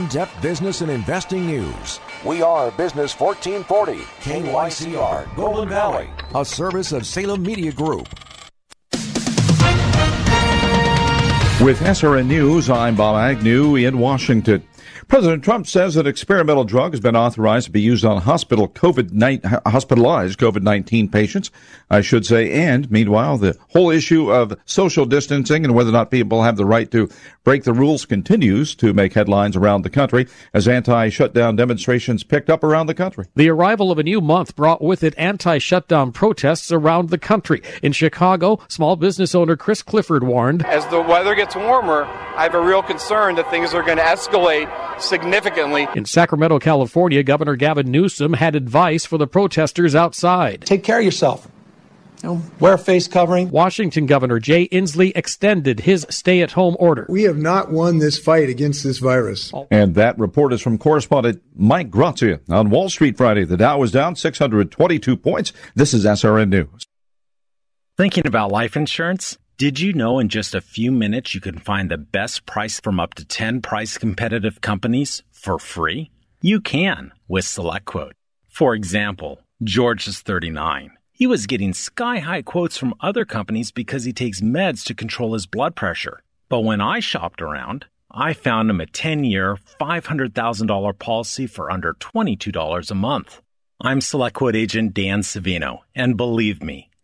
In-depth business and investing news. We are Business 1440, KYCR, Golden Valley, a service of Salem Media Group. With SRN News, I'm Bob Agnew in Washington. President Trump says an experimental drug has been authorized to be used on hospital COVID hospitalized COVID-19 patients, I should say. And meanwhile, the whole issue of social distancing and whether or not people have the right to break the rules continues to make headlines around the country as anti-shutdown demonstrations picked up around the country. The arrival of a new month brought with it anti-shutdown protests around the country. In Chicago, small business owner Chris Clifford warned, "As the weather gets warmer, I have a real concern that things are going to escalate significantly. In Sacramento, California, Governor Gavin Newsom had advice for the protesters outside. Take care of yourself. You know, wear a face covering. Washington Governor Jay Inslee extended his stay at home order. We have not won this fight against this virus. And that report is from correspondent Mike Grazia. On Wall Street Friday, the Dow was down 622 points. This is SRN News. Thinking about life insurance? Did you know in just a few minutes you can find the best price from up to 10 price competitive companies for free? You can with SelectQuote. For example, George is 39. He was getting sky high quotes from other companies because he takes meds to control his blood pressure. But when I shopped around, I found him a 10 year, $500,000 policy for under $22 a month. I'm SelectQuote agent Dan Savino, and believe me,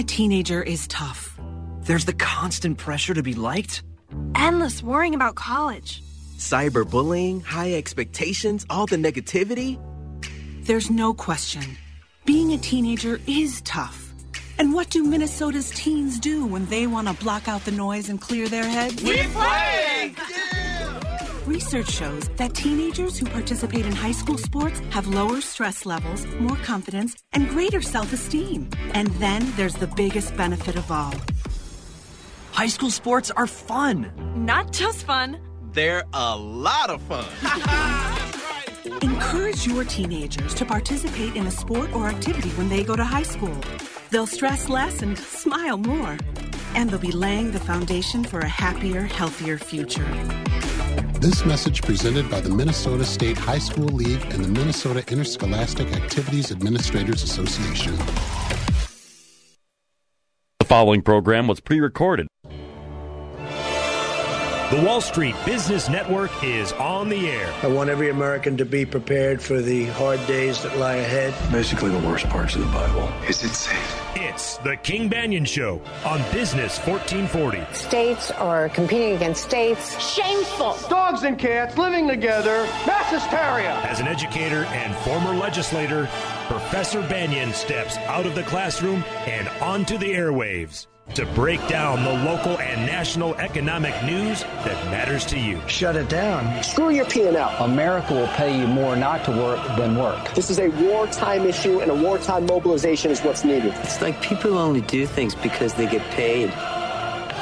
Being a teenager is tough. There's the constant pressure to be liked, endless worrying about college, cyberbullying, high expectations, all the negativity. There's no question. Being a teenager is tough. And what do Minnesota's teens do when they want to block out the noise and clear their heads? We play! Research shows that teenagers who participate in high school sports have lower stress levels, more confidence, and greater self esteem. And then there's the biggest benefit of all high school sports are fun. Not just fun, they're a lot of fun. Encourage your teenagers to participate in a sport or activity when they go to high school. They'll stress less and smile more. And they'll be laying the foundation for a happier, healthier future. This message presented by the Minnesota State High School League and the Minnesota Interscholastic Activities Administrators Association. The following program was pre recorded. The Wall Street Business Network is on the air. I want every American to be prepared for the hard days that lie ahead. Basically, the worst parts of the Bible. Is it safe? It's the King Banaian Show on Business 1440. States are competing against states. Shameful. Dogs and cats living together. Mass hysteria. As an educator and former legislator, Professor Banaian steps out of the classroom and onto the airwaves to break down the local and national economic news that matters to you. Shut it down. Screw your P&L. America will pay you more not to work than work. This is a wartime issue, and a wartime mobilization is what's needed. It's like people only do things because they get paid.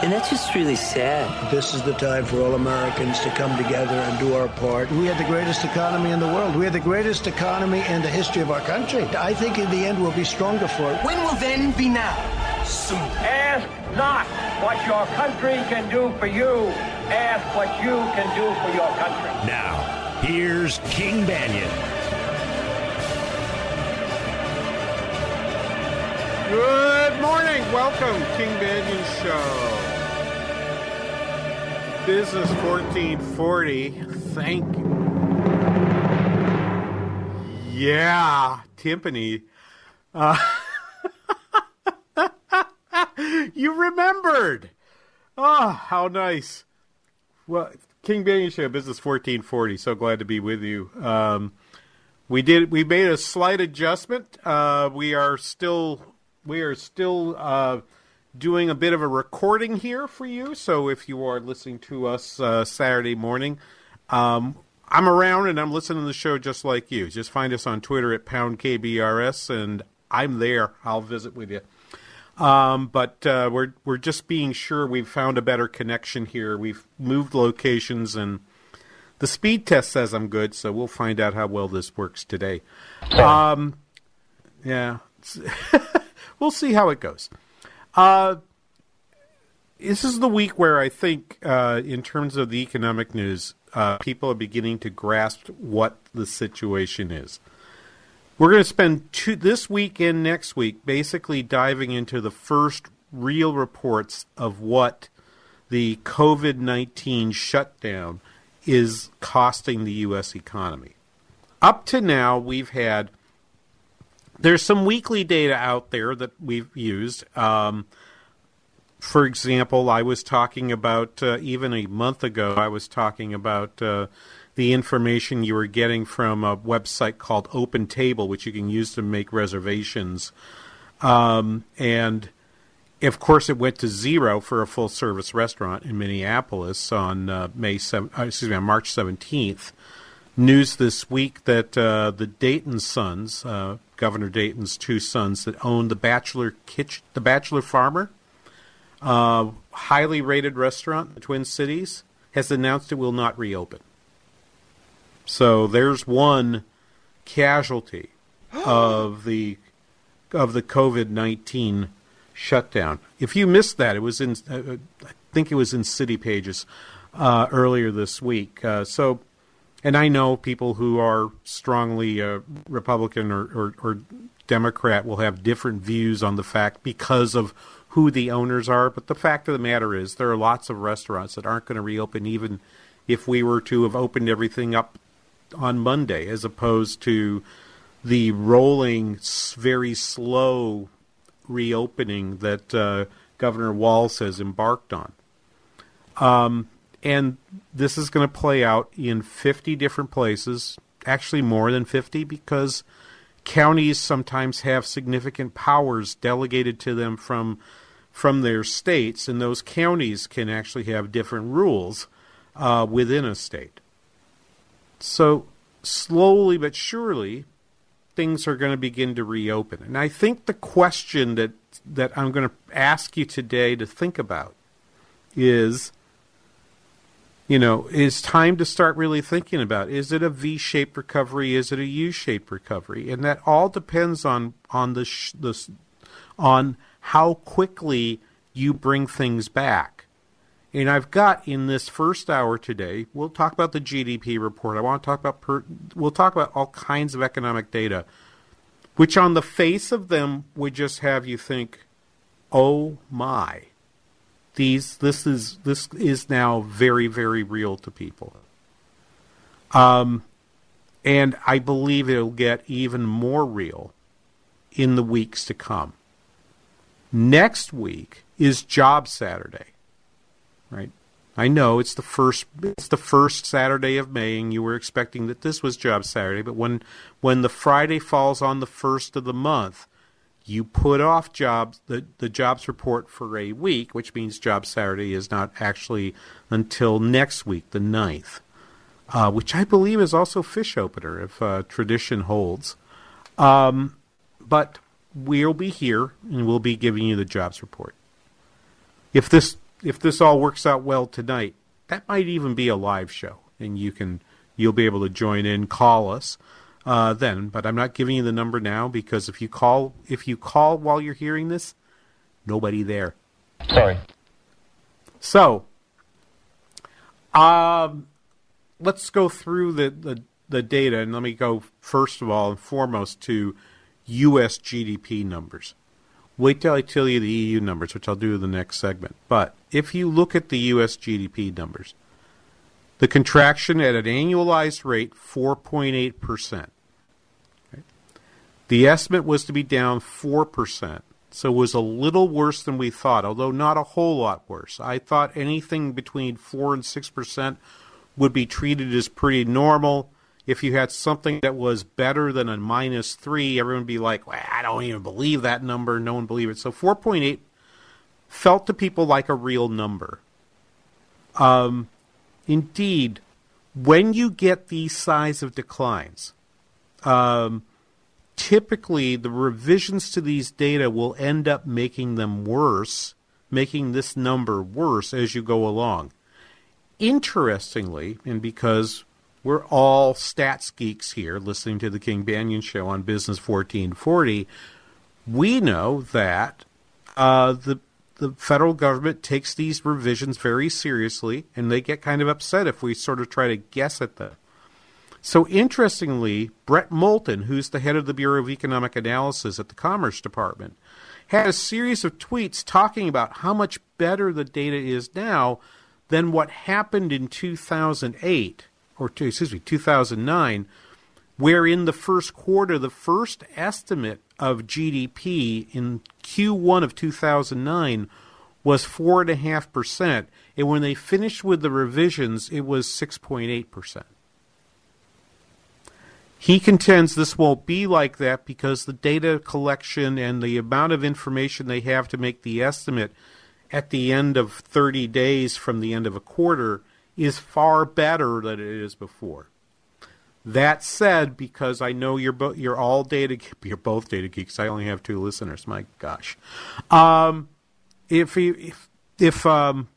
And that's just really sad. This is the time for all Americans to come together and do our part. We have the greatest economy in the world. We have the greatest economy in the history of our country. I think in the end we'll be stronger for it. When will then be now? Soon. Ask not what your country can do for you. Ask what you can do for your country. Now, here's King Banaian. Good morning. Welcome, King Banaian Show. Business 1440. Thank you. Yeah, Timpani. Uh, you remembered. Oh, how nice. Well, King Banaian Show, Business 1440. So glad to be with you. Um, we did. We made a slight adjustment. Uh, we are still. We are still uh, doing a bit of a recording here for you. So if you are listening to us uh, Saturday morning, um, I'm around and I'm listening to the show just like you. Just find us on Twitter at pound KBRS, and I'm there. I'll visit with you. Um, but uh, we're we're just being sure we've found a better connection here. We've moved locations, and the speed test says I'm good. So we'll find out how well this works today. Um, yeah, we'll see how it goes. Uh, this is the week where I think, uh, in terms of the economic news, uh, people are beginning to grasp what the situation is. We're going to spend two, this week and next week basically diving into the first real reports of what the COVID 19 shutdown is costing the U.S. economy. Up to now, we've had, there's some weekly data out there that we've used. Um, for example, I was talking about, uh, even a month ago, I was talking about uh, the information you were getting from a website called Open Table, which you can use to make reservations. Um, and of course, it went to zero for a full service restaurant in Minneapolis on uh, May 7, uh, excuse me, on March 17th. News this week that uh, the Dayton sons, uh, Governor Dayton's two sons that own the Bachelor Kitchen, the Bachelor Farmer, uh, highly rated restaurant in the Twin Cities, has announced it will not reopen. So there's one casualty of the of the COVID nineteen shutdown. If you missed that, it was in uh, I think it was in City Pages uh, earlier this week. Uh, so, and I know people who are strongly uh, Republican or, or, or Democrat will have different views on the fact because of who the owners are. But the fact of the matter is, there are lots of restaurants that aren't going to reopen even if we were to have opened everything up on Monday, as opposed to the rolling, very slow reopening that uh, Governor Walz has embarked on. Um, and this is going to play out in 50 different places, actually more than 50, because counties sometimes have significant powers delegated to them from from their states, and those counties can actually have different rules uh, within a state. So slowly but surely, things are going to begin to reopen. And I think the question that that I'm going to ask you today to think about is you know, is time to start really thinking about is it a V-shaped recovery, is it a U-shaped recovery? And that all depends on on the, sh- the on how quickly you bring things back. And I've got in this first hour today, we'll talk about the GDP report. I want to talk about, per, we'll talk about all kinds of economic data, which on the face of them would just have you think, oh my, these, this is, this is now very, very real to people. Um, and I believe it'll get even more real in the weeks to come. Next week is Job Saturday right? I know it's the first it's the first Saturday of May, and you were expecting that this was Job Saturday. But when when the Friday falls on the first of the month, you put off jobs the the jobs report for a week, which means Job Saturday is not actually until next week, the 9th, uh, which I believe is also fish opener if uh, tradition holds. Um, but we'll be here and we'll be giving you the jobs report. If this if this all works out well tonight, that might even be a live show, and you can you'll be able to join in, call us uh, then. But I'm not giving you the number now because if you call if you call while you're hearing this, nobody there. Sorry. So, um, let's go through the, the the data, and let me go first of all and foremost to U.S. GDP numbers. Wait till I tell you the EU numbers, which I'll do in the next segment. But if you look at the U.S. GDP numbers, the contraction at an annualized rate, 4.8%. The estimate was to be down 4%, so it was a little worse than we thought, although not a whole lot worse. I thought anything between 4 and 6% would be treated as pretty normal. If you had something that was better than a minus 3, everyone would be like, well, I don't even believe that number. No one believed it. So 4.8 felt to people like a real number. Um, indeed, when you get these size of declines, um, typically the revisions to these data will end up making them worse, making this number worse as you go along. Interestingly, and because we're all stats geeks here listening to the King Banaian Show on Business 1440, we know that uh, the the federal government takes these revisions very seriously, and they get kind of upset if we sort of try to guess at them. So, interestingly, Brent Moulton, who's the head of the Bureau of Economic Analysis at the Commerce Department, had a series of tweets talking about how much better the data is now than what happened in 2008, or excuse me, 2009, where in the first quarter, the first estimate of GDP in Q1 of 2009 was 4.5%, and when they finished with the revisions, it was 6.8%. He contends this won't be like that because the data collection and the amount of information they have to make the estimate at the end of 30 days from the end of a quarter is far better than it is before. That said, because I know you're bo- you're all data you're both data geeks. I only have two listeners. My gosh, um, if you, if if um,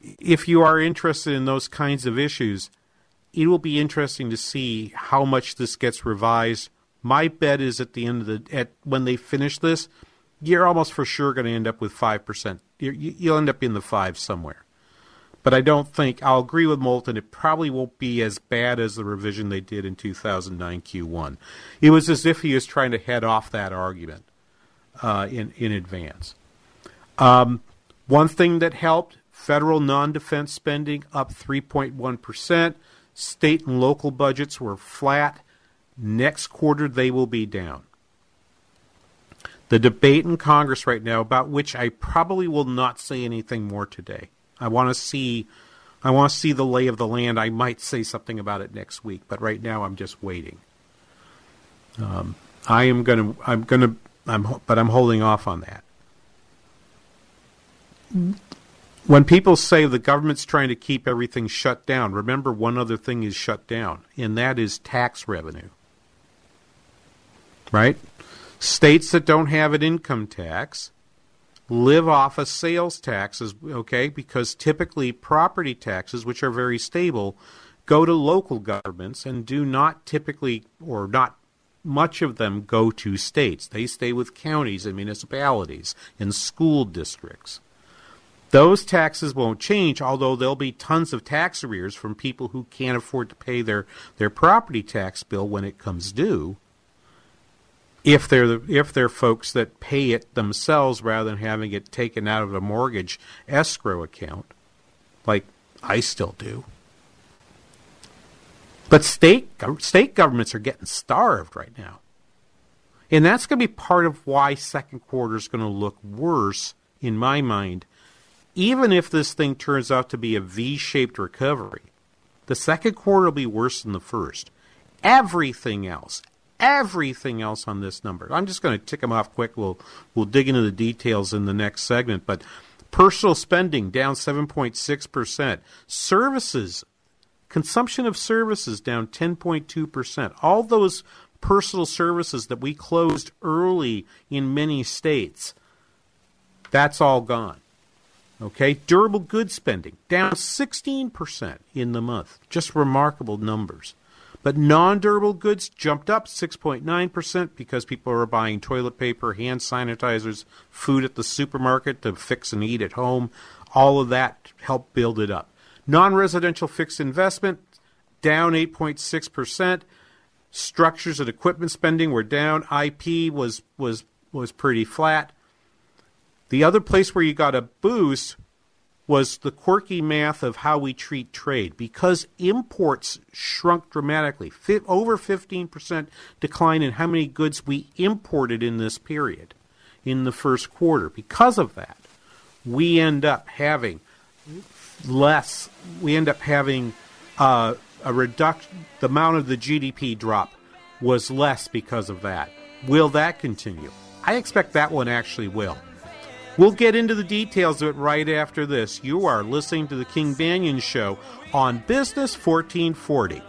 if you are interested in those kinds of issues, it will be interesting to see how much this gets revised. My bet is at the end of the at when they finish this, you're almost for sure going to end up with five percent. You'll end up in the five somewhere. But I don't think I'll agree with Moulton. It probably won't be as bad as the revision they did in 2009 Q1. It was as if he was trying to head off that argument uh, in in advance. Um, one thing that helped: federal non-defense spending up 3.1 percent. State and local budgets were flat. Next quarter, they will be down. The debate in Congress right now, about which I probably will not say anything more today. I want to see, I want to see the lay of the land. I might say something about it next week, but right now I'm just waiting. Um, I am to, I'm to, I'm, but I'm holding off on that when people say the government's trying to keep everything shut down, remember one other thing is shut down, and that is tax revenue. Right? States that don't have an income tax live off of sales taxes, okay, because typically property taxes, which are very stable, go to local governments and do not typically, or not much of them, go to states. They stay with counties and municipalities and school districts. Those taxes won't change, although there'll be tons of tax arrears from people who can't afford to pay their, their property tax bill when it comes due. If they're the, if they're folks that pay it themselves rather than having it taken out of a mortgage escrow account, like I still do. But state state governments are getting starved right now. And that's going to be part of why second quarter is going to look worse in my mind even if this thing turns out to be a V shaped recovery, the second quarter will be worse than the first. Everything else, everything else on this number. I'm just going to tick them off quick. We'll we'll dig into the details in the next segment. But personal spending down 7.6 percent. Services, consumption of services down 10.2 percent. All those personal services that we closed early in many states, that's all gone. Okay, durable goods spending down 16% in the month. Just remarkable numbers. But non durable goods jumped up 6.9% because people are buying toilet paper, hand sanitizers, food at the supermarket to fix and eat at home. All of that helped build it up. Non residential fixed investment down 8.6%. Structures and equipment spending were down. IP was was was pretty flat. The other place where you got a boost was the quirky math of how we treat trade because imports shrunk dramatically. Over 15% decline in how many goods we imported in this period in the first quarter. Because of that, we end up having less, we end up having uh, a reduction, the amount of the GDP drop was less because of that. Will that continue? I expect that one actually will. We'll get into the details of it right after this. You are listening to the King Banaian Show on Business 1440.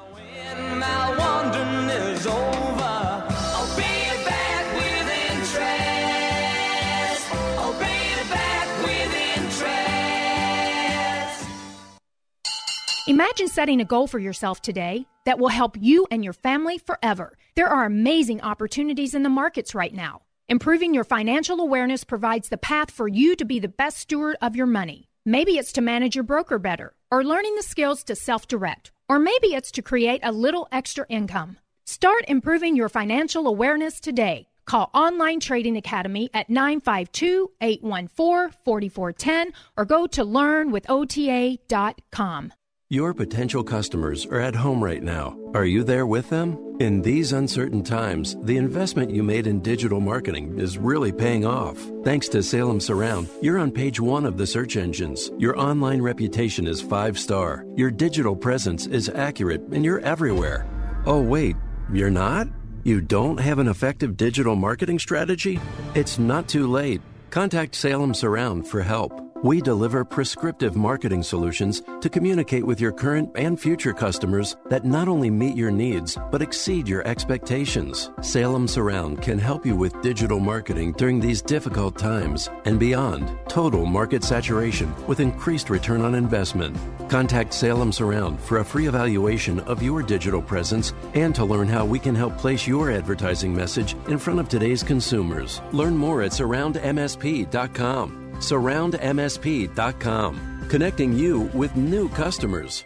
Imagine setting a goal for yourself today that will help you and your family forever. There are amazing opportunities in the markets right now. Improving your financial awareness provides the path for you to be the best steward of your money. Maybe it's to manage your broker better, or learning the skills to self direct, or maybe it's to create a little extra income. Start improving your financial awareness today. Call Online Trading Academy at 952 814 4410 or go to learnwithota.com. Your potential customers are at home right now. Are you there with them? In these uncertain times, the investment you made in digital marketing is really paying off. Thanks to Salem Surround, you're on page one of the search engines. Your online reputation is five star. Your digital presence is accurate, and you're everywhere. Oh, wait, you're not? You don't have an effective digital marketing strategy? It's not too late. Contact Salem Surround for help. We deliver prescriptive marketing solutions to communicate with your current and future customers that not only meet your needs, but exceed your expectations. Salem Surround can help you with digital marketing during these difficult times and beyond. Total market saturation with increased return on investment. Contact Salem Surround for a free evaluation of your digital presence and to learn how we can help place your advertising message in front of today's consumers. Learn more at surroundmsp.com surroundmsp.com, connecting you with new customers.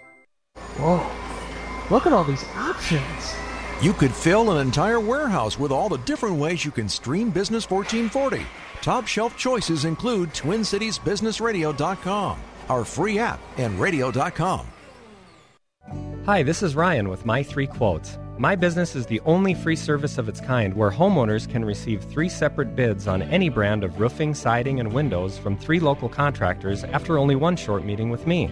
Whoa, look at all these options. You could fill an entire warehouse with all the different ways you can stream Business 1440. Top shelf choices include TwinCitiesBusinessRadio.com, our free app, and radio.com. Hi, this is Ryan with My Three Quotes. My business is the only free service of its kind where homeowners can receive three separate bids on any brand of roofing, siding, and windows from three local contractors after only one short meeting with me.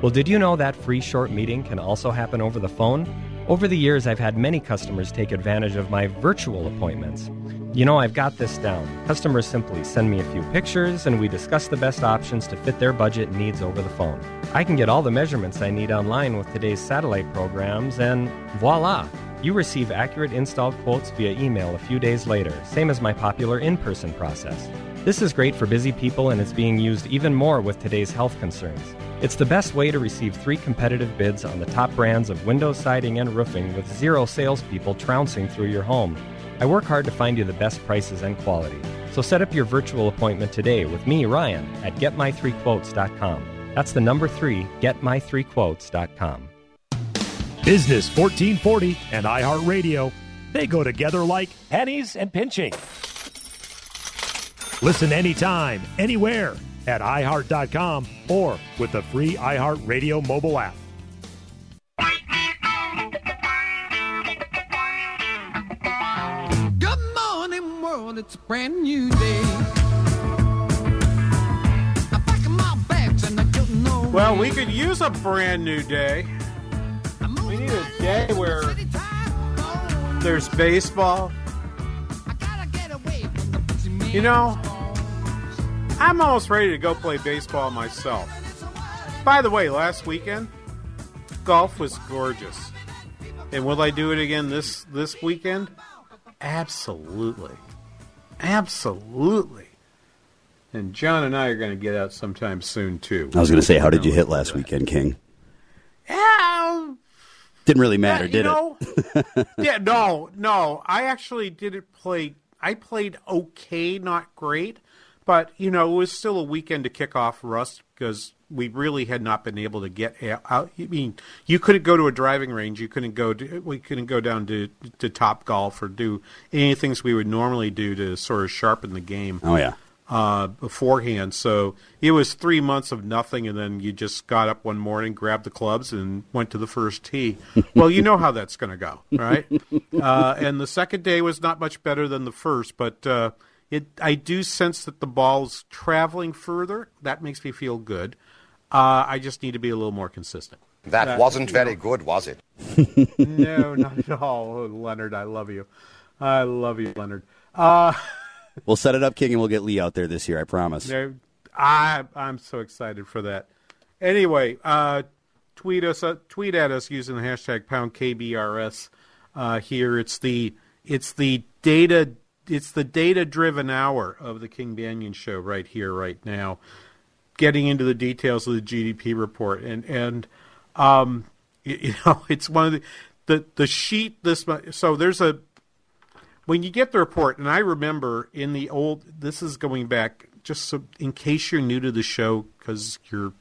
Well, did you know that free short meeting can also happen over the phone? Over the years, I've had many customers take advantage of my virtual appointments. You know, I've got this down. Customers simply send me a few pictures and we discuss the best options to fit their budget needs over the phone. I can get all the measurements I need online with today's satellite programs, and voila! You receive accurate install quotes via email a few days later, same as my popular in person process. This is great for busy people and it's being used even more with today's health concerns. It's the best way to receive three competitive bids on the top brands of window siding and roofing with zero salespeople trouncing through your home. I work hard to find you the best prices and quality. So set up your virtual appointment today with me, Ryan, at getmy3quotes.com. That's the number three, getmy3quotes.com. Business 1440 and iHeartRadio, they go together like pennies and pinching. Listen anytime, anywhere at iHeart.com or with the free iHeartRadio mobile app. Good morning, world. It's a brand new day. Well, we could use a brand new day. We need a day where there's baseball. You know, I'm almost ready to go play baseball myself. By the way, last weekend, golf was gorgeous. And will I do it again this this weekend? Absolutely. Absolutely. And John and I are going to get out sometime soon too. I was going to say, how did you hit last weekend, King? Yeah, Didn't really matter, you did know, it? yeah, no, no. I actually didn't play. I played okay, not great, but you know, it was still a weekend to kick off Rust because we really had not been able to get out. I mean, you couldn't go to a driving range. You couldn't go. To, we couldn't go down to to Top Golf or do any things we would normally do to sort of sharpen the game. Oh yeah. Uh, beforehand, so it was three months of nothing, and then you just got up one morning, grabbed the clubs, and went to the first tee. well, you know how that's going to go, right? uh, and the second day was not much better than the first, but uh, it I do sense that the ball's traveling further. That makes me feel good. Uh, I just need to be a little more consistent. That, that wasn't very know. good, was it? no, not at all, oh, Leonard. I love you. I love you, Leonard. We'll set it up, King, and we'll get Lee out there this year. I promise. I I'm so excited for that. Anyway, uh, tweet us uh, tweet at us using the hashtag pound KBRS. Uh, here it's the it's the data it's the data driven hour of the King Banaian show right here right now getting into the details of the GDP report, and and um, you, you know, it's one of the the the sheet this so there's a when you get the report, and I remember in the old this is going back just so in case you're new to the show because you're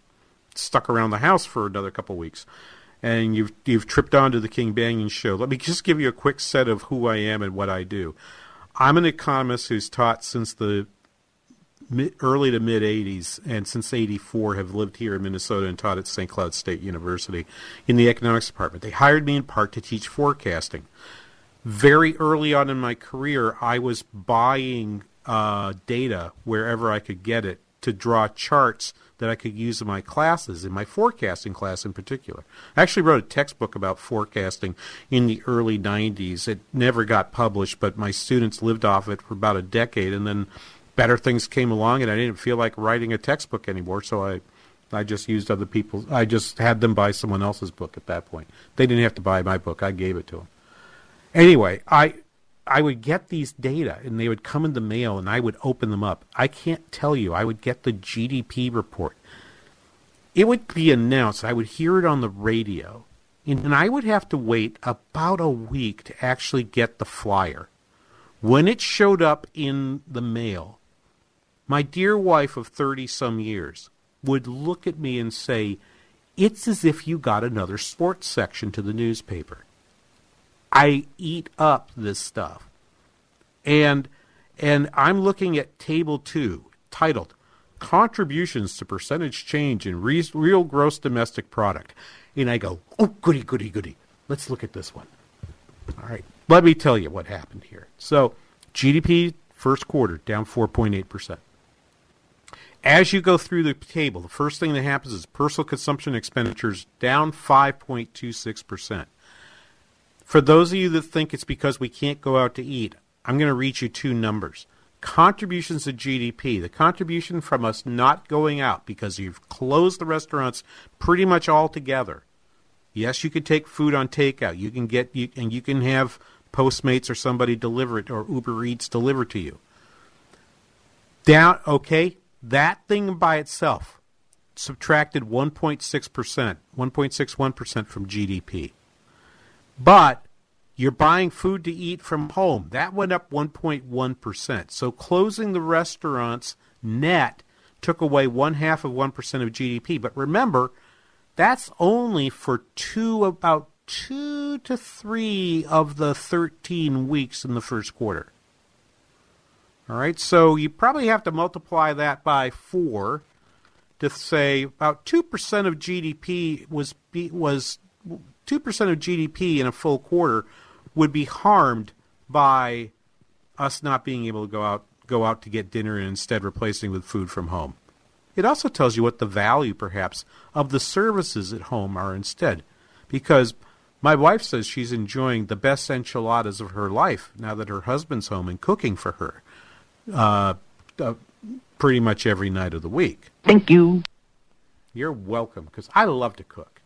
stuck around the house for another couple weeks and you've you've tripped onto the King Banaian show. Let me just give you a quick set of who I am and what I do. I'm an economist who's taught since the mid, early to mid 80s, and since 84 have lived here in Minnesota and taught at St. Cloud State University in the economics department. They hired me in part to teach forecasting. Very early on in my career, I was buying uh, data wherever I could get it to draw charts that I could use in my classes, in my forecasting class in particular. I actually wrote a textbook about forecasting in the early 90s. It never got published, but my students lived off it for about a decade, and then better things came along, and I didn't feel like writing a textbook anymore. So I, I just used other people's. I just had them buy someone else's book at that point. They didn't have to buy my book. I gave it to them. Anyway, I, I would get these data, and they would come in the mail, and I would open them up. I can't tell you. I would get the GDP report. It would be announced. I would hear it on the radio, and I would have to wait about a week to actually get the flyer. When it showed up in the mail, my dear wife of 30 some years would look at me and say, It's as if you got another sports section to the newspaper. I eat up this stuff. And and I'm looking at table 2 titled Contributions to Percentage Change in Re- Real Gross Domestic Product. And I go, "Oh, goody goody goody. Let's look at this one." All right. Let me tell you what happened here. So, GDP first quarter down 4.8%. As you go through the table, the first thing that happens is personal consumption expenditures down 5.26%. For those of you that think it's because we can't go out to eat, I'm going to read you two numbers. Contributions to GDP, the contribution from us not going out because you've closed the restaurants pretty much altogether. Yes, you can take food on takeout. You can get you, and you can have Postmates or somebody deliver it or Uber Eats deliver to you. Down okay, that thing by itself subtracted 1.6%, 1.61% from GDP. But you're buying food to eat from home. That went up 1.1%. So closing the restaurants net took away one half of 1% of GDP. But remember, that's only for two, about two to three of the 13 weeks in the first quarter. All right, so you probably have to multiply that by four to say about two percent of GDP was was two percent of GDP in a full quarter would be harmed by us not being able to go out go out to get dinner and instead replacing with food from home. It also tells you what the value, perhaps, of the services at home are instead, because my wife says she's enjoying the best enchiladas of her life now that her husband's home and cooking for her uh, uh, pretty much every night of the week. Thank you. You're welcome, because I love to cook.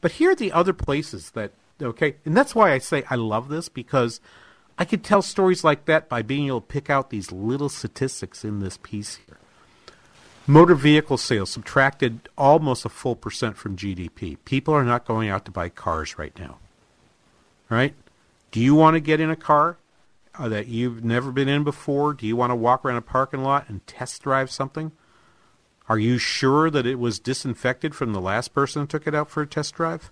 But here are the other places that, okay, and that's why I say I love this, because I could tell stories like that by being able to pick out these little statistics in this piece here. Motor vehicle sales subtracted almost a full percent from GDP. People are not going out to buy cars right now. Right? Do you want to get in a car? uh, that you've never been in before? Do you want to walk around a parking lot and test drive something? Are you sure that it was disinfected from the last person who took it out for a test drive?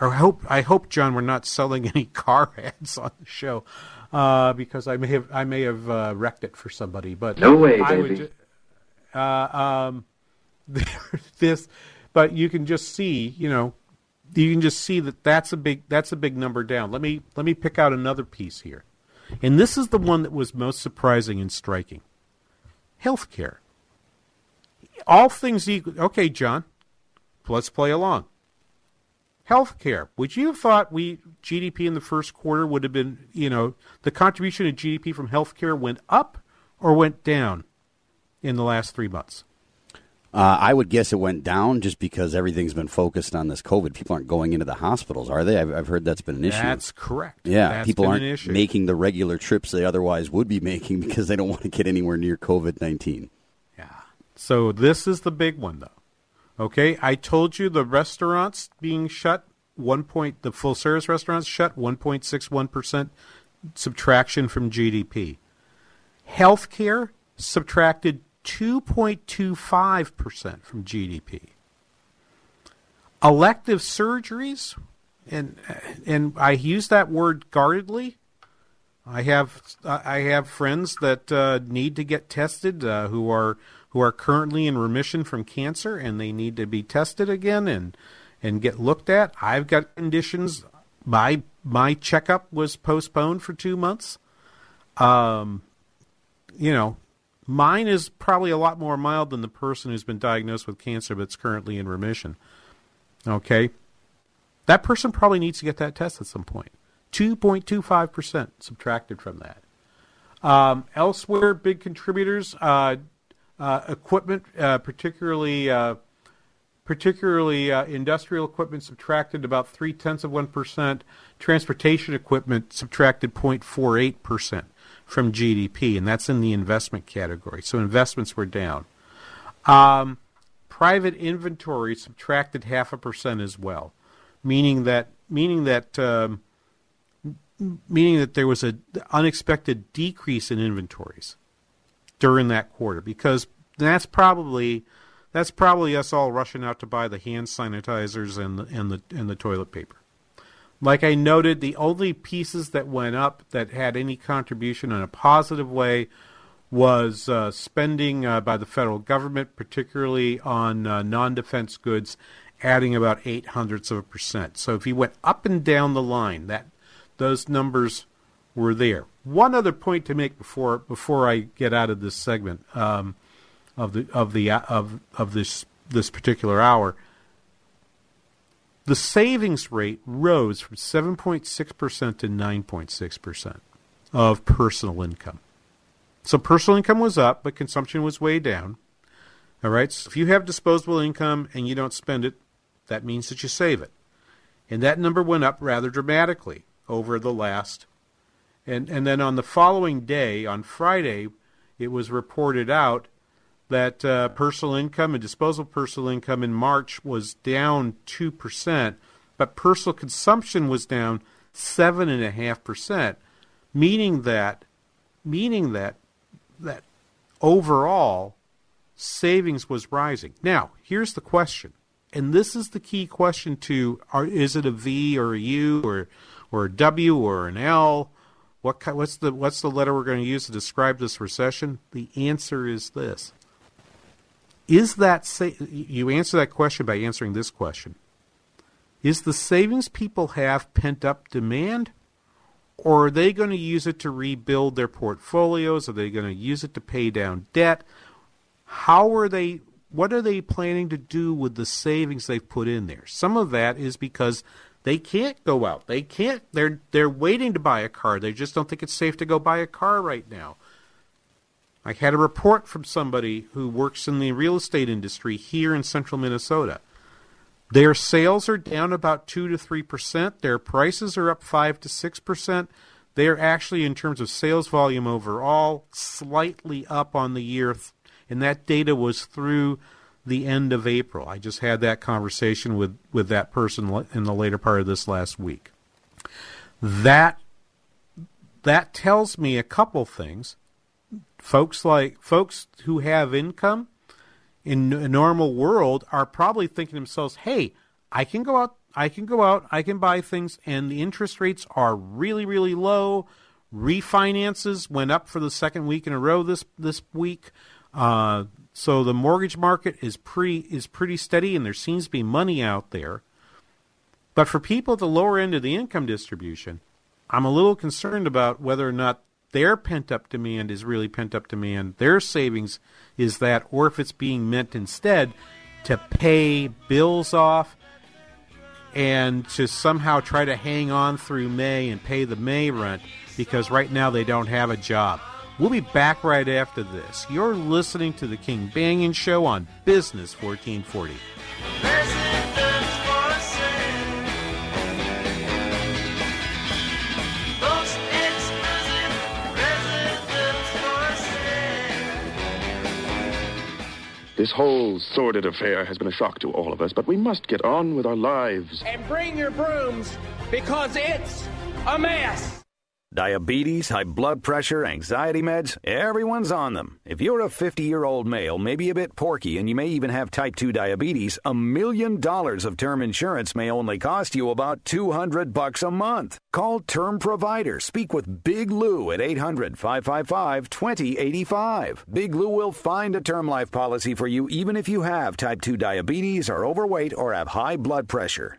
I hope, I hope, John, we're not selling any car ads on the show, uh, because I may have, I may have uh, wrecked it for somebody. But No way, I baby. Would, uh, um, this, but you can just see, you know, you can just see that that's a big, that's a big number down. Let me, let me pick out another piece here, and this is the one that was most surprising and striking. Healthcare. All things equal. Okay, John, let's play along. Healthcare. Would you have thought we GDP in the first quarter would have been, you know, the contribution of GDP from healthcare went up or went down in the last three months? Uh, I would guess it went down just because everything's been focused on this COVID. People aren't going into the hospitals, are they? I've, I've heard that's been an issue. That's correct. Yeah, That's people aren't making the regular trips they otherwise would be making because they don't want to get anywhere near COVID nineteen. So this is the big one, though. Okay, I told you the restaurants being shut. One point, the full service restaurants shut. One point six one percent subtraction from GDP. Healthcare subtracted two point two five percent from GDP. Elective surgeries, and and I use that word guardedly. I have I have friends that uh, need to get tested uh, who are who are currently in remission from cancer and they need to be tested again and and get looked at. I've got conditions. My my checkup was postponed for two months. Um, you know, mine is probably a lot more mild than the person who's been diagnosed with cancer but's currently in remission. Okay, that person probably needs to get that test at some point. 2.25% subtracted from that. Um, elsewhere, big contributors, uh, uh, equipment, uh, particularly uh, particularly uh, industrial equipment, subtracted about three tenths of one percent. Transportation equipment subtracted 0.48 percent from GDP, and that's in the investment category. So investments were down. Um, private inventory subtracted half a percent as well, meaning that meaning that um, meaning that there was an unexpected decrease in inventories during that quarter because that's probably that's probably us all rushing out to buy the hand sanitizers and the and the and the toilet paper. Like I noted, the only pieces that went up that had any contribution in a positive way was uh, spending uh, by the federal government, particularly on uh, non-defense goods, adding about eight hundredths of a percent. So if you went up and down the line, that those numbers were there. One other point to make before before I get out of this segment um, of the of the of of this this particular hour, the savings rate rose from seven point six percent to nine point six percent of personal income. So personal income was up, but consumption was way down. All right. So if you have disposable income and you don't spend it, that means that you save it, and that number went up rather dramatically over the last and and then on the following day on Friday it was reported out that uh, personal income and disposable personal income in March was down two percent, but personal consumption was down seven and a half percent, meaning that meaning that that overall savings was rising. Now here's the question, and this is the key question to: are, Is it a V or a U or or a W or an L? What what's the what's the letter we're going to use to describe this recession? The answer is this. Is that sa- you answer that question by answering this question? Is the savings people have pent up demand, or are they going to use it to rebuild their portfolios? Are they going to use it to pay down debt? How are they? What are they planning to do with the savings they've put in there? Some of that is because they can't go out. They can't. They're they're waiting to buy a car. They just don't think it's safe to go buy a car right now. I had a report from somebody who works in the real estate industry here in central Minnesota. Their sales are down about 2 to 3%. Their prices are up 5 to 6%. They're actually, in terms of sales volume overall, slightly up on the year. And that data was through the end of April. I just had that conversation with, with that person in the later part of this last week. That that tells me a couple things. Folks like folks who have income in a normal world are probably thinking to themselves, "Hey, I can go out, I can go out, I can buy things, and the interest rates are really, really low. Refinances went up for the second week in a row this this week, uh, so the mortgage market is pretty is pretty steady, and there seems to be money out there. But for people at the lower end of the income distribution, I'm a little concerned about whether or not their pent up demand is really pent up demand, their savings is that, or if it's being meant instead to pay bills off and to somehow try to hang on through May and pay the May rent because right now they don't have a job. We'll be back right after this. You're listening to the King Banaian Show on Business 1440. This whole sordid affair has been a shock to all of us, but we must get on with our lives. And bring your brooms because it's a mess. Diabetes, high blood pressure, anxiety meds, everyone's on them. If you're a 50 year old male, maybe a bit porky, and you may even have type 2 diabetes, a million dollars of term insurance may only cost you about 200 bucks a month. Call Term Provider. Speak with Big Lou at 800 555 2085. Big Lou will find a term life policy for you even if you have type 2 diabetes, are overweight, or have high blood pressure.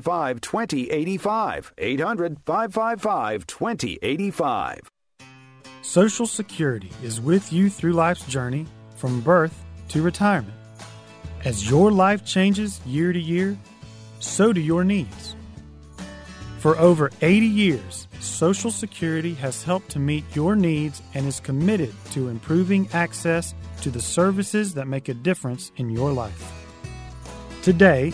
2085. 800 555 2085. Social Security is with you through life's journey from birth to retirement. As your life changes year to year, so do your needs. For over 80 years, Social Security has helped to meet your needs and is committed to improving access to the services that make a difference in your life. Today,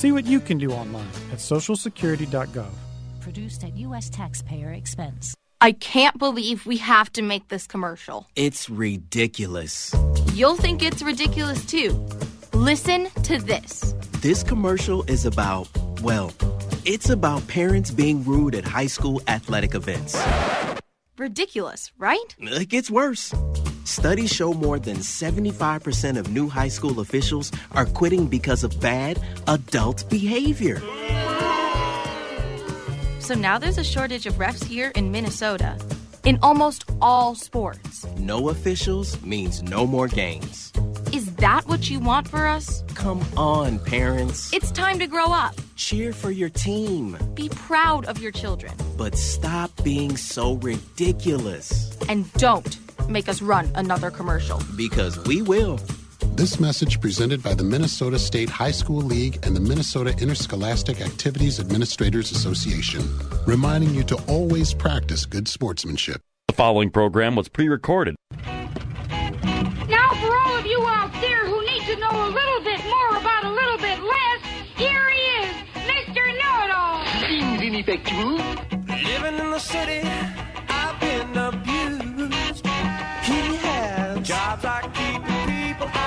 See what you can do online at socialsecurity.gov. Produced at U.S. taxpayer expense. I can't believe we have to make this commercial. It's ridiculous. You'll think it's ridiculous too. Listen to this. This commercial is about, well, it's about parents being rude at high school athletic events. Ridiculous, right? It gets worse. Studies show more than 75% of new high school officials are quitting because of bad adult behavior. So now there's a shortage of refs here in Minnesota in almost all sports. No officials means no more games. Is that what you want for us? Come on, parents. It's time to grow up. Cheer for your team. Be proud of your children. But stop being so ridiculous. And don't make us run another commercial. Because we will. This message presented by the Minnesota State High School League and the Minnesota Interscholastic Activities Administrators Association, reminding you to always practice good sportsmanship. The following program was pre recorded. Now, for all of you out there who need to know a little bit more about a little bit less, here he is, Mr. Know It All. Living in the city,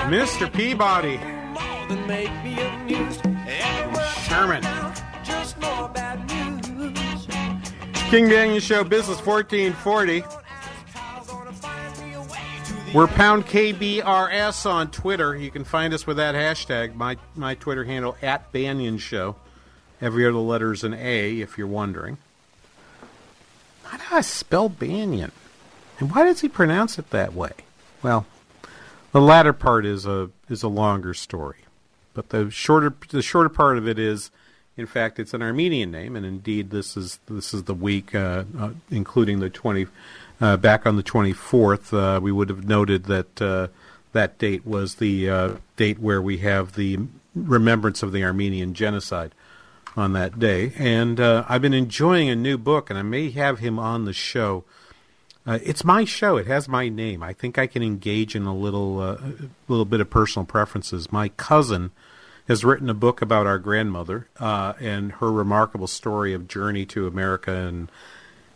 Mr. Peabody. Sherman. King Banaian Show Business 1440. We're pound KBRS on Twitter. You can find us with that hashtag. My my Twitter handle at Banaian Show. Every other letter is an A, if you're wondering. How do I spell Banaian. And why does he pronounce it that way? Well, the latter part is a is a longer story, but the shorter the shorter part of it is, in fact, it's an Armenian name, and indeed this is this is the week, uh, uh, including the twenty. Uh, back on the twenty fourth, uh, we would have noted that uh, that date was the uh, date where we have the remembrance of the Armenian genocide on that day. And I've been enjoying a new book, and I may have him on the show uh, it's my show. It has my name. I think I can engage in a little, uh, little bit of personal preferences. My cousin has written a book about our grandmother uh, and her remarkable story of journey to America. And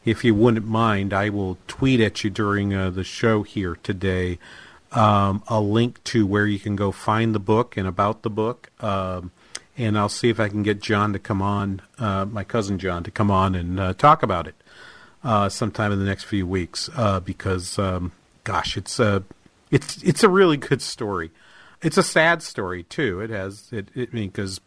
if you wouldn't mind, I will tweet at you during uh, the show here today um, a link to where you can go find the book and about the book. Um, and I'll see if I can get John to come on, uh, my cousin John, to come on and uh, talk about it uh, sometime in the next few weeks uh, because, um, gosh, it's a it's it's a really good story. It's a sad story too. It has it. it I mean, because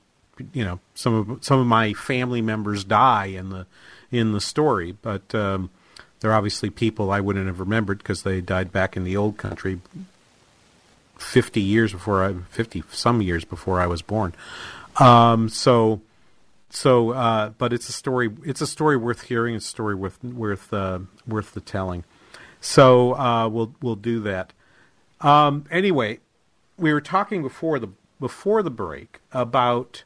you know some of some of my family members die in the in the story, but um, they're obviously people I wouldn't have remembered because they died back in the old country, fifty years before I fifty some years before I was born. Um, so so, uh, but it's a story. It's a story worth hearing. It's a story worth worth uh, worth the telling. So uh, we'll we'll do that. Um, anyway, we were talking before the before the break about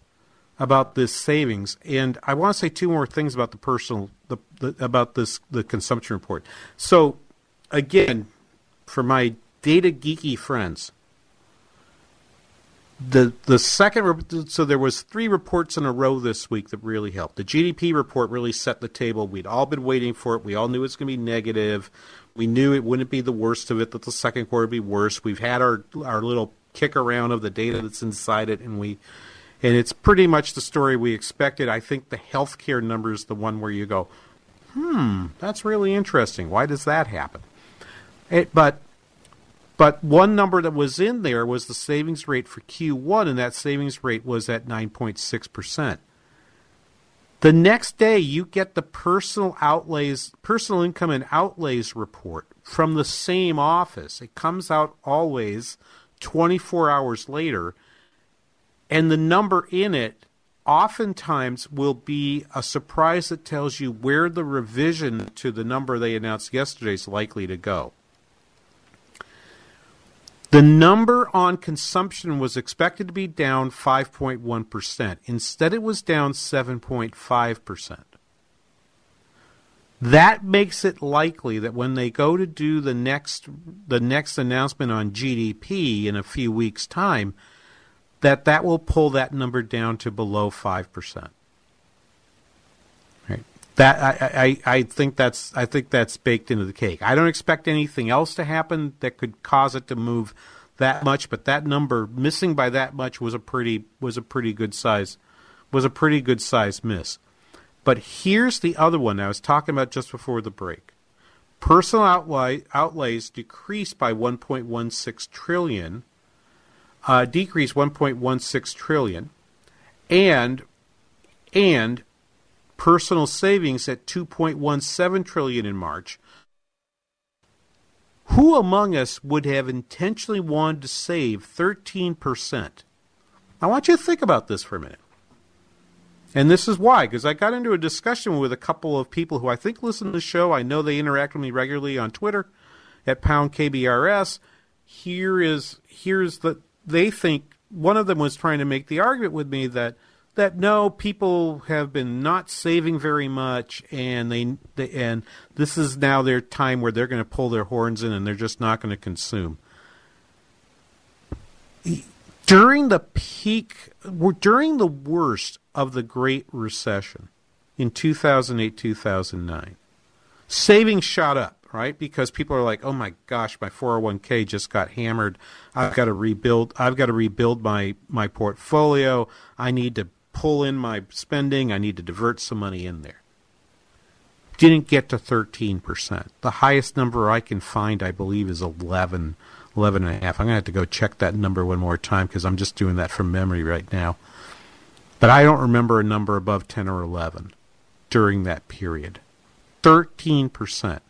about this savings, and I want to say two more things about the personal the, the about this the consumption report. So, again, for my data geeky friends, the the second so there was three reports in a row this week that really helped. The GDP report really set the table. We'd all been waiting for it. We all knew it was going to be negative. We knew it wouldn't be the worst of it. That the second quarter would be worse. We've had our our little kick around of the data that's inside it, and we and it's pretty much the story we expected. I think the healthcare number is the one where you go, hmm, that's really interesting. Why does that happen? It, but but one number that was in there was the savings rate for Q1, and that savings rate was at 9.6%. The next day, you get the personal outlays, personal income and outlays report from the same office. It comes out always 24 hours later, and the number in it oftentimes will be a surprise that tells you where the revision to the number they announced yesterday is likely to go. The number on consumption was expected to be down 5.1%. Instead, it was down 7.5%. That makes it likely that when they go to do the next the next announcement on GDP in a few weeks' time, that that will pull that number down to below 5% that I, I, I think that's I think that's baked into the cake. I don't expect anything else to happen that could cause it to move that much, but that number missing by that much was a pretty was a pretty good size was a pretty good size miss. But here's the other one I was talking about just before the break. Personal outlay, outlays decreased by 1.16 trillion, uh, decreased 1.16 trillion, and and personal savings at 2.17 trillion in March. Who among us would have intentionally wanted to save 13%? I want you to think about this for a minute. And this is why, because I got into a discussion with a couple of people who I think listen to the show. I know they interact with me regularly on Twitter at pound KBRS. Here is here's the they think one of them was trying to make the argument with me that that no, people have been not saving very much, and they, they and this is now their time where they're going to pull their horns in, and they're just not going to consume. During the peak, during the worst of the Great Recession in 2008 2009, savings shot up right? Because people are like, "Oh my gosh, my 401k just got hammered. I've got to rebuild. I've got to rebuild my my portfolio. I need to pull in my spending. I need to divert some money in there. Didn't get to 13%. The highest number I can find, I believe, is 11, 11 and a half. I'm going to have to go check that number one more time because I'm just doing that from memory right now. But I don't remember a number above 10 or 11 during that period. 13%.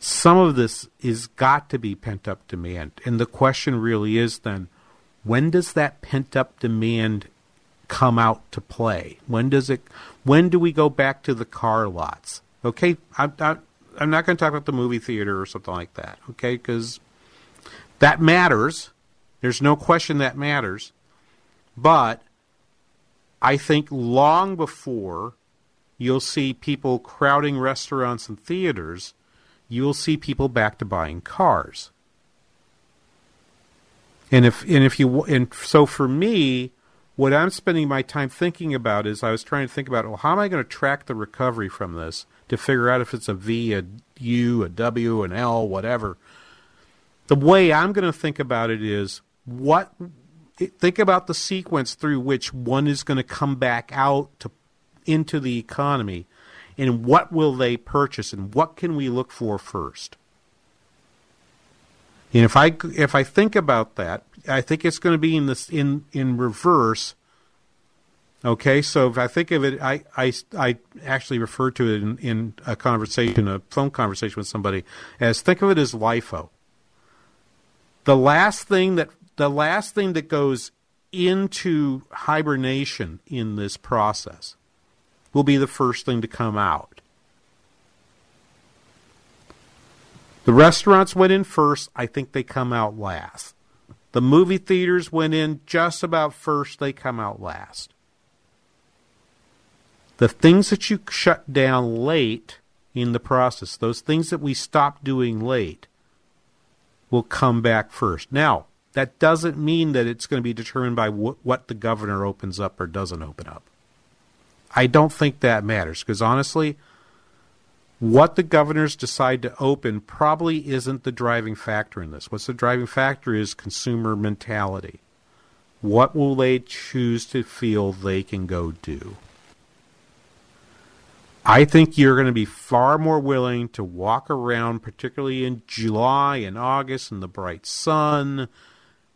Some of this is got to be pent up demand. And the question really is then when does that pent up demand come out to play? When does it when do we go back to the car lots? Okay, I'm not, I'm not going to talk about the movie theater or something like that, okay? Cuz that matters. There's no question that matters. But I think long before you'll see people crowding restaurants and theaters, you'll see people back to buying cars. And if and if you and so for me, what I'm spending my time thinking about is I was trying to think about well, how am I going to track the recovery from this to figure out if it's a V, a U, a W, an L, whatever. The way I'm going to think about it is what think about the sequence through which one is going to come back out to into the economy and what will they purchase and what can we look for first and if i if i think about that i think it's going to be in this in in reverse okay so if i think of it i i, I actually refer to it in, in a conversation a phone conversation with somebody as think of it as lifo the last thing that the last thing that goes into hibernation in this process will be the first thing to come out. The restaurants went in first. I think they come out last. The movie theaters went in just about first. They come out last. The things that you shut down late in the process, those things that we stopped doing late, will come back first. Now, that doesn't mean that it's going to be determined by wh- what the governor opens up or doesn't open up. I don't think that matters because honestly, what the governors decide to open probably isn't the driving factor in this. What's the driving factor is consumer mentality. What will they choose to feel they can go do? I think you're going to be far more willing to walk around, particularly in July and August in the bright sun,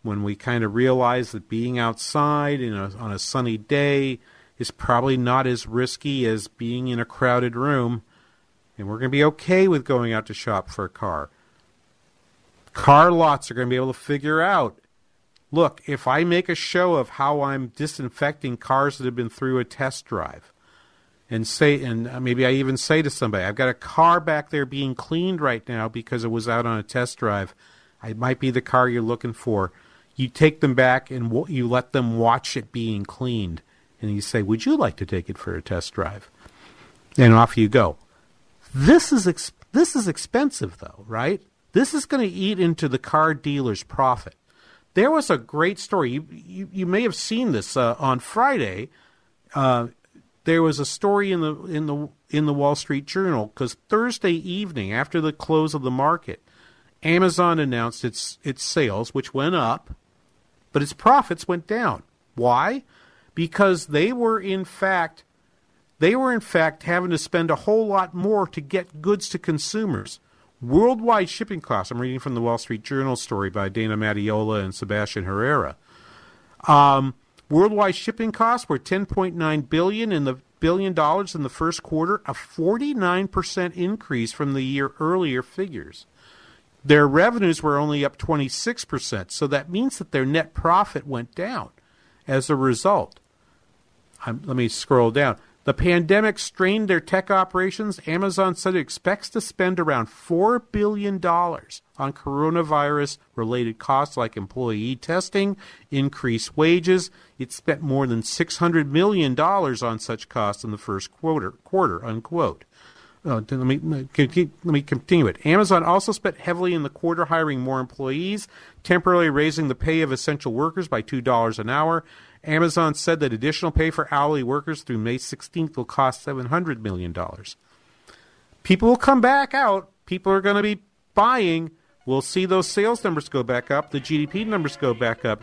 when we kind of realize that being outside a, on a sunny day is probably not as risky as being in a crowded room, and we're going to be okay with going out to shop for a car. Car lots are going to be able to figure out look, if I make a show of how I'm disinfecting cars that have been through a test drive, and say, and uh, maybe I even say to somebody, I've got a car back there being cleaned right now because it was out on a test drive. It might be the car you're looking for. You take them back and you let them watch it being cleaned and you say, "Would you like to take it for a test drive?" And off you go. This is ex- this is expensive though, right? This is going to eat into the car dealer's profit. There was a great story. You you, you may have seen this uh, on Friday. Uh, there was a story in the in the in the Wall Street Journal because Thursday evening, after the close of the market, Amazon announced its its sales, which went up, but its profits went down. Why? because they were in fact they were in fact having to spend a whole lot more to get goods to consumers. Worldwide shipping costs. I'm reading from the Wall Street Journal story by Dana Mattioli and Sebastian Herrera. Um, worldwide shipping costs were 10.9 billion in the billion dollars in the first quarter, a 49% increase from the year earlier figures. Their revenues were only up 26%, so that means that their net profit went down as a result. I'm, let me scroll down. The pandemic strained their tech operations. Amazon said it expects to spend around $4 billion on coronavirus related costs like employee testing, increased wages. It spent more than $600 million on such costs in the first quarter, quarter unquote. Uh, let, me, let me continue it. Amazon also spent heavily in the quarter hiring more employees, temporarily raising the pay of essential workers by $2 an hour Amazon said that additional pay for hourly workers through May 16th will cost $700 million. People will come back out. People are going to be buying. We'll see those sales numbers go back up, the GDP numbers go back up.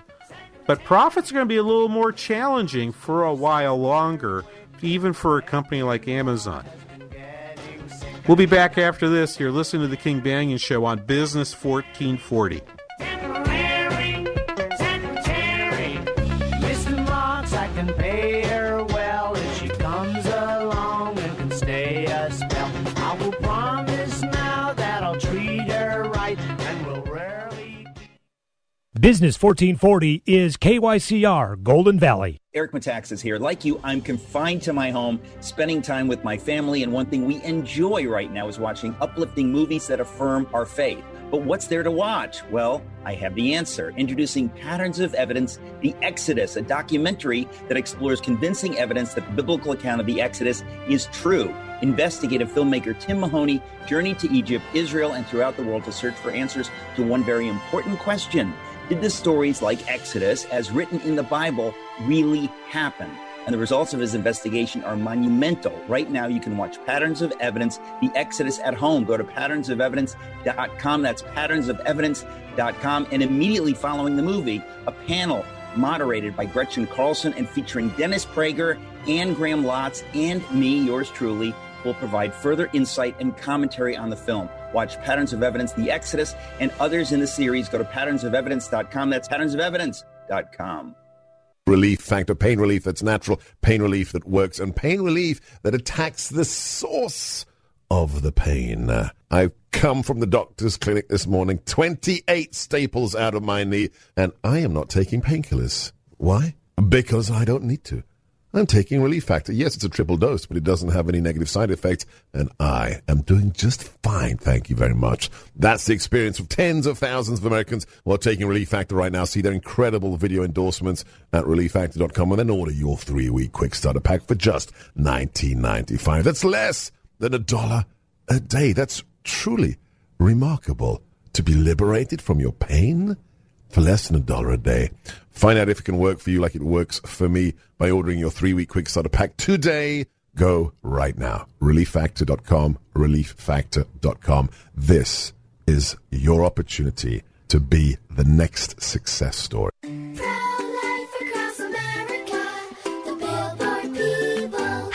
But profits are going to be a little more challenging for a while longer, even for a company like Amazon. We'll be back after this. You're listening to the King Banaian Show on Business 1440. Business 1440 is KYCR Golden Valley. Eric Metaxas is here. Like you, I'm confined to my home, spending time with my family, and one thing we enjoy right now is watching uplifting movies that affirm our faith. But what's there to watch? Well, I have the answer. Introducing Patterns of Evidence The Exodus, a documentary that explores convincing evidence that the biblical account of the Exodus is true. Investigative filmmaker Tim Mahoney journeyed to Egypt, Israel, and throughout the world to search for answers to one very important question Did the stories like Exodus, as written in the Bible, really happen? And the results of his investigation are monumental. Right now, you can watch Patterns of Evidence, The Exodus at home. Go to patternsofevidence.com. That's patternsofevidence.com. And immediately following the movie, a panel moderated by Gretchen Carlson and featuring Dennis Prager and Graham Lotz and me, yours truly, will provide further insight and commentary on the film. Watch Patterns of Evidence, The Exodus, and others in the series. Go to patternsofevidence.com. That's patternsofevidence.com. Relief factor, pain relief that's natural, pain relief that works, and pain relief that attacks the source of the pain. I've come from the doctor's clinic this morning, 28 staples out of my knee, and I am not taking painkillers. Why? Because I don't need to. I'm taking Relief Factor. Yes, it's a triple dose, but it doesn't have any negative side effects, and I am doing just fine. Thank you very much. That's the experience of tens of thousands of Americans who are taking Relief Factor right now. See their incredible video endorsements at relieffactor.com and then order your three week quick starter pack for just $19.95. That's less than a dollar a day. That's truly remarkable. To be liberated from your pain for less than a dollar a day. Find out if it can work for you like it works for me by ordering your three week quick starter pack today. Go right now. ReliefFactor.com, ReliefFactor.com. This is your opportunity to be the next success story.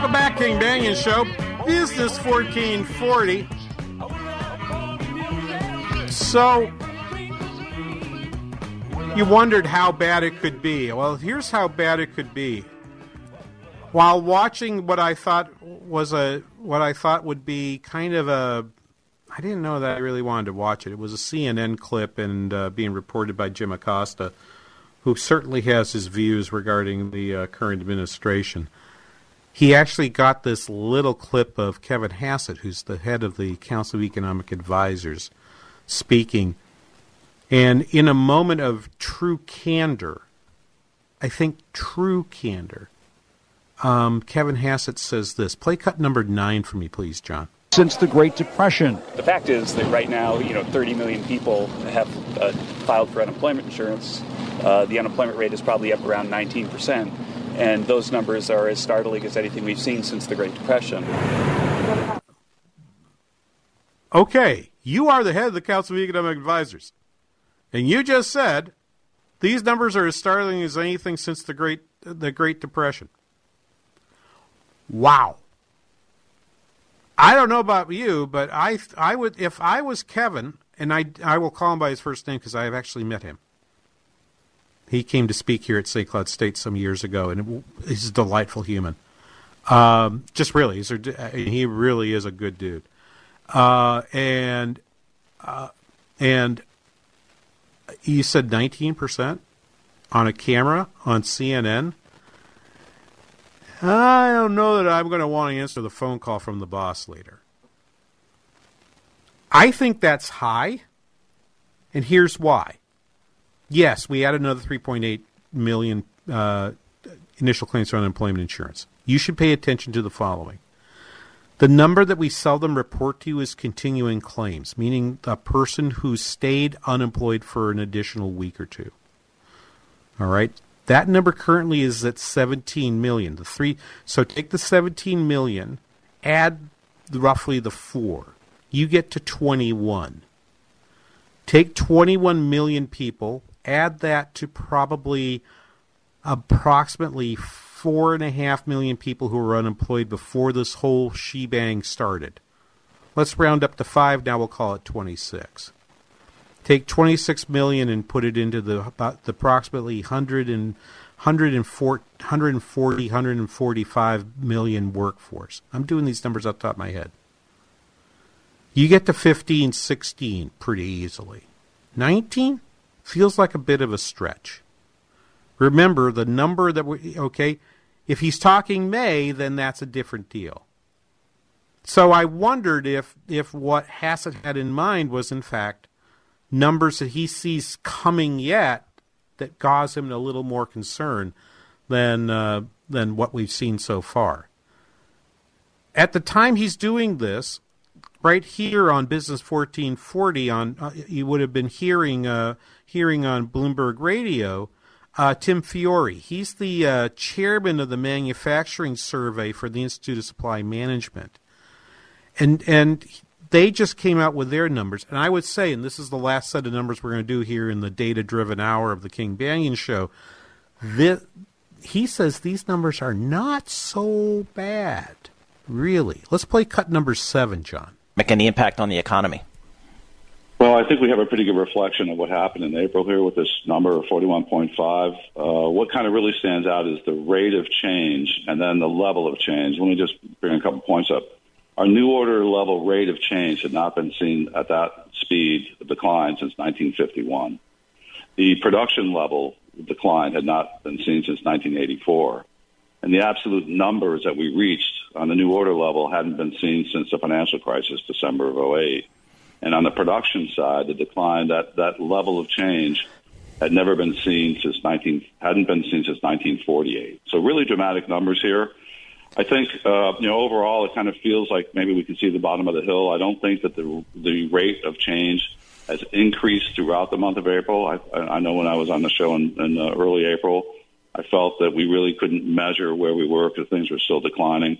Welcome back, King Show. Business 1440. So, you wondered how bad it could be. Well, here's how bad it could be. While watching what I thought was a what I thought would be kind of a I didn't know that I really wanted to watch it. It was a CNN clip and uh, being reported by Jim Acosta, who certainly has his views regarding the uh, current administration. He actually got this little clip of Kevin Hassett, who's the head of the Council of Economic Advisors, speaking. And in a moment of true candor, I think true candor, um, Kevin Hassett says this. Play cut number nine for me, please, John. Since the Great Depression. The fact is that right now, you know, 30 million people have uh, filed for unemployment insurance. Uh, the unemployment rate is probably up around 19%, and those numbers are as startling as anything we've seen since the Great Depression. Okay, you are the head of the Council of Economic Advisors, and you just said these numbers are as startling as anything since the Great the Great Depression. Wow. I don't know about you, but I I would if I was Kevin, and I I will call him by his first name because I have actually met him. He came to speak here at St. Cloud State some years ago, and he's a delightful human. Um, just really, he's a, he really is a good dude. Uh, and uh, and you said nineteen percent on a camera on CNN. I don't know that I'm going to want to answer the phone call from the boss later. I think that's high, and here's why. Yes, we had another 3.8 million uh, initial claims for unemployment insurance. You should pay attention to the following. The number that we seldom report to you is continuing claims, meaning a person who stayed unemployed for an additional week or two. All right. That number currently is at 17 million. The three so take the 17 million, add roughly the 4. You get to 21. Take 21 million people, add that to probably approximately four and a half million people who were unemployed before this whole shebang started. Let's round up to five. Now we'll call it 26. Take 26 million and put it into the about the approximately 100 and 140, 140 145 million workforce. I'm doing these numbers off the top of my head. You get to 15, 16 pretty easily. 19 feels like a bit of a stretch. Remember the number that we okay, if he's talking May, then that's a different deal. So I wondered if if what Hassett had in mind was in fact numbers that he sees coming yet that cause him a little more concern than uh, than what we've seen so far. At the time he's doing this, right here on Business 1440, on uh, you would have been hearing uh, hearing on Bloomberg Radio. Uh, Tim Fiore, he's the uh, chairman of the manufacturing survey for the Institute of Supply Management, and and they just came out with their numbers. And I would say, and this is the last set of numbers we're going to do here in the data driven hour of the King Banaian show, this, he says these numbers are not so bad, really. Let's play cut number seven, John. Make any impact on the economy? Well, I think we have a pretty good reflection of what happened in April here with this number of 41.5. Uh, what kind of really stands out is the rate of change and then the level of change. Let me just bring a couple points up. Our new order level rate of change had not been seen at that speed of decline since 1951. The production level decline had not been seen since 1984. And the absolute numbers that we reached on the new order level hadn't been seen since the financial crisis, December of 08. And on the production side, the decline, that, that level of change had never been seen since 19, hadn't been seen since 1948. So really dramatic numbers here. I think, uh, you know, overall it kind of feels like maybe we can see the bottom of the hill. I don't think that the, the rate of change has increased throughout the month of April. I, I know when I was on the show in, in uh, early April, I felt that we really couldn't measure where we were because things were still declining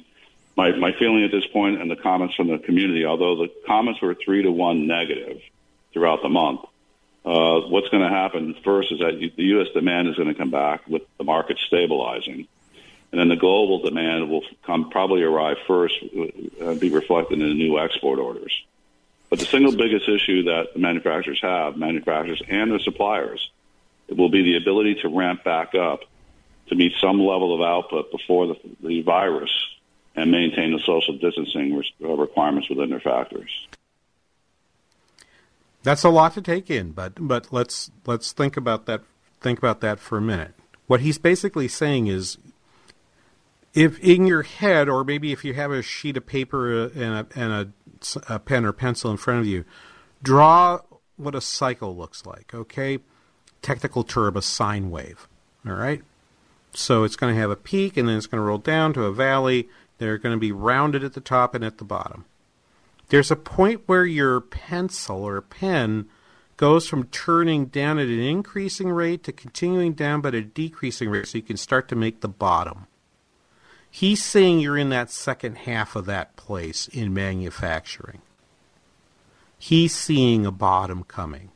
my, my feeling at this point and the comments from the community, although the comments were three to one negative throughout the month, uh, what's going to happen first is that the U.S. demand is going to come back with the market stabilizing. And then the global demand will come probably arrive first and uh, be reflected in the new export orders. But the single biggest issue that the manufacturers have, manufacturers and their suppliers, it will be the ability to ramp back up to meet some level of output before the, the virus and maintain the social distancing uh, requirements within their factories. That's a lot to take in, but but let's let's think about that think about that for a minute. What he's basically saying is if in your head or maybe if you have a sheet of paper and a, and a, a pen or pencil in front of you, draw what a cycle looks like, okay? Technical term, a sine wave. All right? So it's going to have a peak and then it's going to roll down to a valley they're going to be rounded at the top and at the bottom. There's a point where your pencil or pen goes from turning down at an increasing rate to continuing down but at a decreasing rate so you can start to make the bottom. He's saying you're in that second half of that place in manufacturing. He's seeing a bottom coming.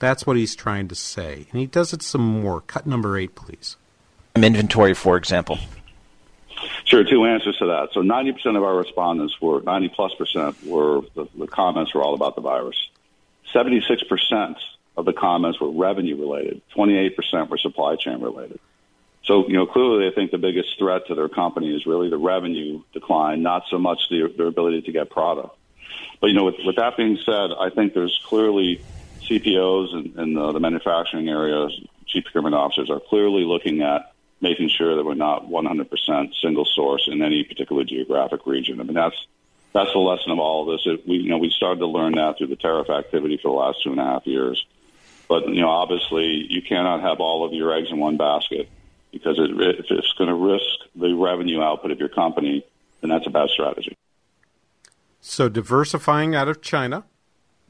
That's what he's trying to say. And he does it some more. Cut number eight, please. Inventory, for example. Sure, two answers to that. So 90% of our respondents were, 90 plus percent were, the, the comments were all about the virus. 76% of the comments were revenue related. 28% were supply chain related. So, you know, clearly they think the biggest threat to their company is really the revenue decline, not so much the, their ability to get product. But, you know, with, with that being said, I think there's clearly CPOs and, and uh, the manufacturing area, chief procurement officers are clearly looking at making sure that we're not 100% single source in any particular geographic region. I mean, that's that's the lesson of all of this. It, we, you know, we started to learn that through the tariff activity for the last two and a half years. But you know, obviously, you cannot have all of your eggs in one basket because it, if it's going to risk the revenue output of your company, then that's a bad strategy. So diversifying out of China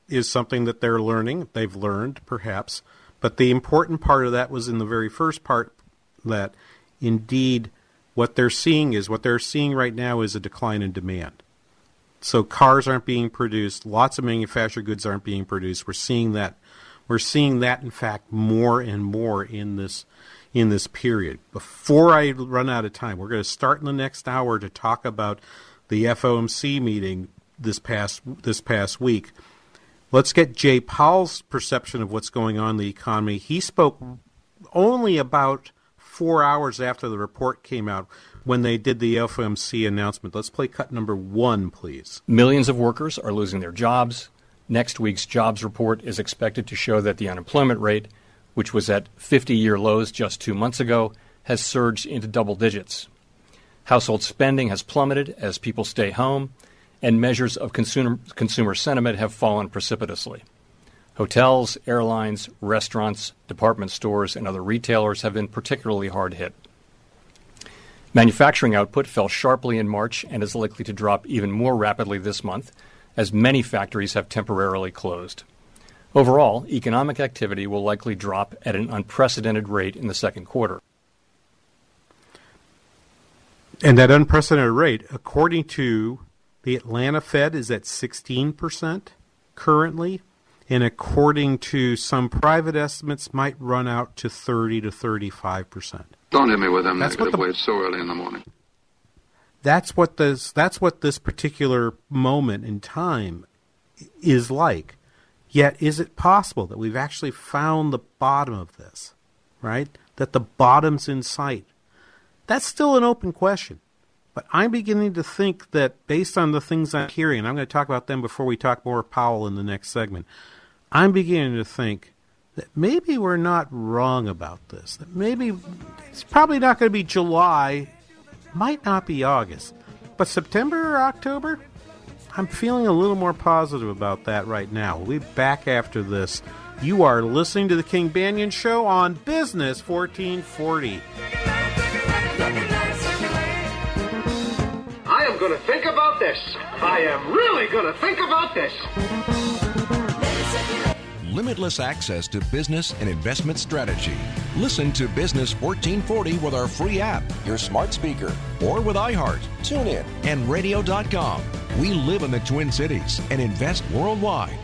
is something that they're learning. They've learned, perhaps. But the important part of that was in the very first part that indeed what they're seeing is what they're seeing right now is a decline in demand. So cars aren't being produced, lots of manufactured goods aren't being produced. We're seeing that we're seeing that in fact more and more in this in this period. Before I run out of time, we're going to start in the next hour to talk about the FOMC meeting this past this past week. Let's get Jay Powell's perception of what's going on in the economy. He spoke only about four hours after the report came out when they did the FOMC announcement. Let's play cut number one, please. Millions of workers are losing their jobs. Next week's jobs report is expected to show that the unemployment rate, which was at 50 year lows just two months ago, has surged into double digits. Household spending has plummeted as people stay home, and measures of consumer, consumer sentiment have fallen precipitously. Hotels, airlines, restaurants, department stores, and other retailers have been particularly hard hit. Manufacturing output fell sharply in March and is likely to drop even more rapidly this month, as many factories have temporarily closed. Overall, economic activity will likely drop at an unprecedented rate in the second quarter. And that unprecedented rate, according to the Atlanta Fed, is at 16% currently, and according to some private estimates, might run out to 30 to 35%. Don't hit me with them That's what negative the- waves so early in the morning. That's what this that's what this particular moment in time is like. Yet is it possible that we've actually found the bottom of this? Right? That the bottom's in sight. That's still an open question. But I'm beginning to think that based on the things I'm hearing, I'm going to talk about them before we talk more Powell in the next segment, I'm beginning to think that maybe we're not wrong about this. That maybe it's probably not going to be July, might not be August, but September or October, I'm feeling a little more positive about that right now. We'll be back after this. You are listening to the King Banaian Show on Business 1440. Going to think about this. I am really going to think about this. Limitless access to business and investment strategy. Listen to Business 1440 with our free app, your smart speaker, or with iHeart, TuneIn, and radio.com. We live in the Twin Cities and invest worldwide.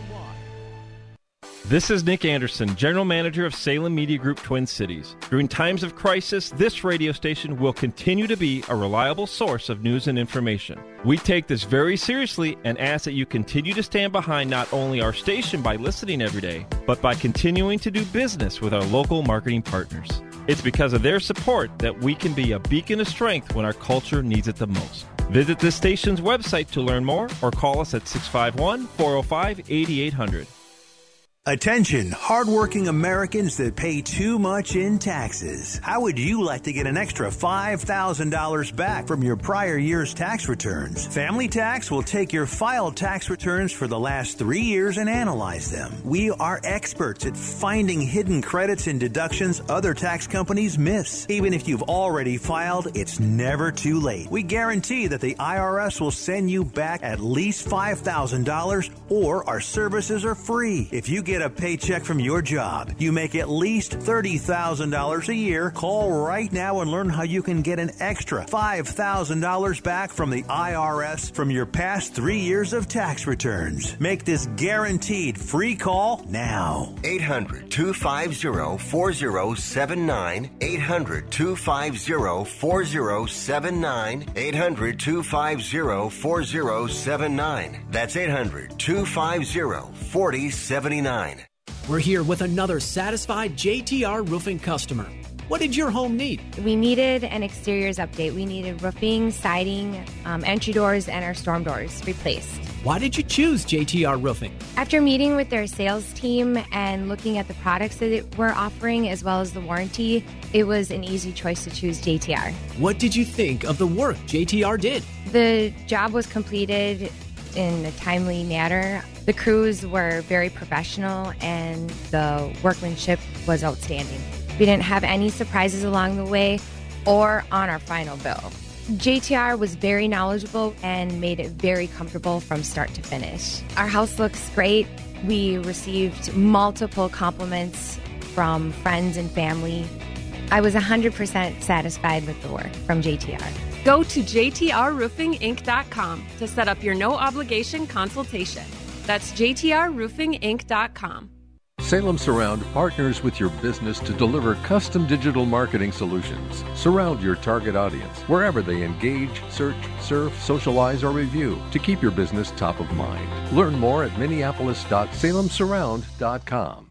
This is Nick Anderson, General Manager of Salem Media Group Twin Cities. During times of crisis, this radio station will continue to be a reliable source of news and information. We take this very seriously and ask that you continue to stand behind not only our station by listening every day, but by continuing to do business with our local marketing partners. It's because of their support that we can be a beacon of strength when our culture needs it the most. Visit this station's website to learn more or call us at 651 405 8800. Attention, hardworking Americans that pay too much in taxes. How would you like to get an extra $5,000 back from your prior year's tax returns? Family Tax will take your filed tax returns for the last three years and analyze them. We are experts at finding hidden credits and deductions other tax companies miss. Even if you've already filed, it's never too late. We guarantee that the IRS will send you back at least $5,000 or our services are free. If you get a paycheck from your job, you make at least $30,000 a year, call right now and learn how you can get an extra $5,000 back from the IRS from your past three years of tax returns. Make this guaranteed free call now. 800 250 4079. 800 250 4079. 800 250 4079. That's 800 250 4079. We're here with another satisfied JTR roofing customer. What did your home need? We needed an exteriors update. We needed roofing, siding, um, entry doors, and our storm doors replaced. Why did you choose JTR Roofing? After meeting with their sales team and looking at the products that we're offering as well as the warranty, it was an easy choice to choose JTR. What did you think of the work JTR did? The job was completed in a timely manner. The crews were very professional and the workmanship was outstanding. We didn't have any surprises along the way or on our final bill. JTR was very knowledgeable and made it very comfortable from start to finish. Our house looks great. We received multiple compliments from friends and family. I was 100% satisfied with the work from JTR. Go to JTRRoofingInc.com to set up your no obligation consultation. That's JTRRoofingInc.com. Salem Surround partners with your business to deliver custom digital marketing solutions. Surround your target audience wherever they engage, search, surf, socialize, or review to keep your business top of mind. Learn more at minneapolis.salemsurround.com.